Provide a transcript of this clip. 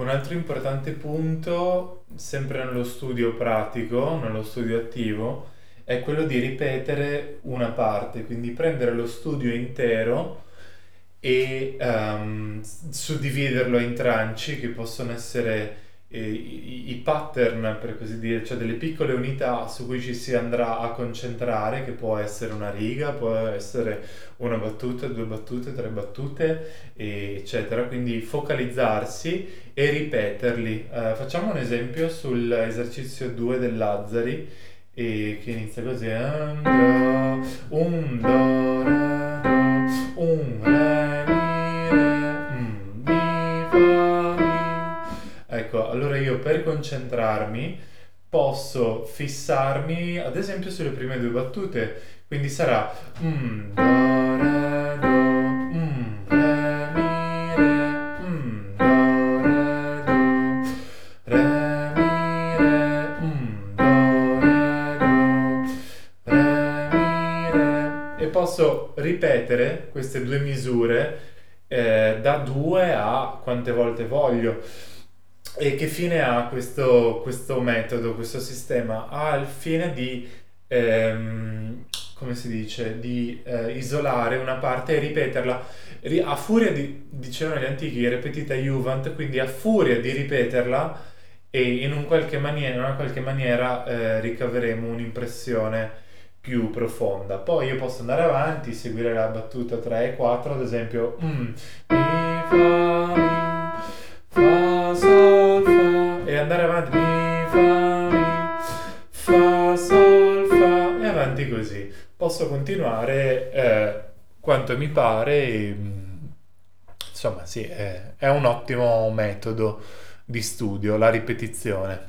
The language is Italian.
Un altro importante punto, sempre nello studio pratico, nello studio attivo, è quello di ripetere una parte, quindi prendere lo studio intero e um, suddividerlo in tranci che possono essere i, i, pattern, per così dire, cioè delle piccole unità su cui ci si andrà a concentrare, che può essere una riga, può essere una battuta, due battute, tre battute, eccetera. Quindi focalizzarsi e ripeterli. Uh, facciamo un esempio sull'esercizio 2 del Lazzari, e che inizia così: un do, un do, allora io per concentrarmi posso fissarmi ad esempio sulle prime due battute, quindi sarà un do, re, do, un re, mi, re, un do, re, do, re, mi, re, un do, re, do, re, mi, re. E posso ripetere queste due misure eh, da due a quante volte voglio. E che fine ha questo, questo metodo, questo sistema? Ha il fine di, ehm, come si dice, di eh, isolare una parte e ripeterla. A furia di, dicevano gli antichi, repetita juvent, quindi a furia di ripeterla e in, un qualche maniera, in una qualche maniera eh, ricaveremo un'impressione più profonda. Poi io posso andare avanti, seguire la battuta 3 e 4, ad esempio, mm, mi, fa, mi, andare avanti, mi, fa, mi, fa, sol, fa, e avanti così. Posso continuare eh, quanto mi pare, insomma sì, è, è un ottimo metodo di studio, la ripetizione.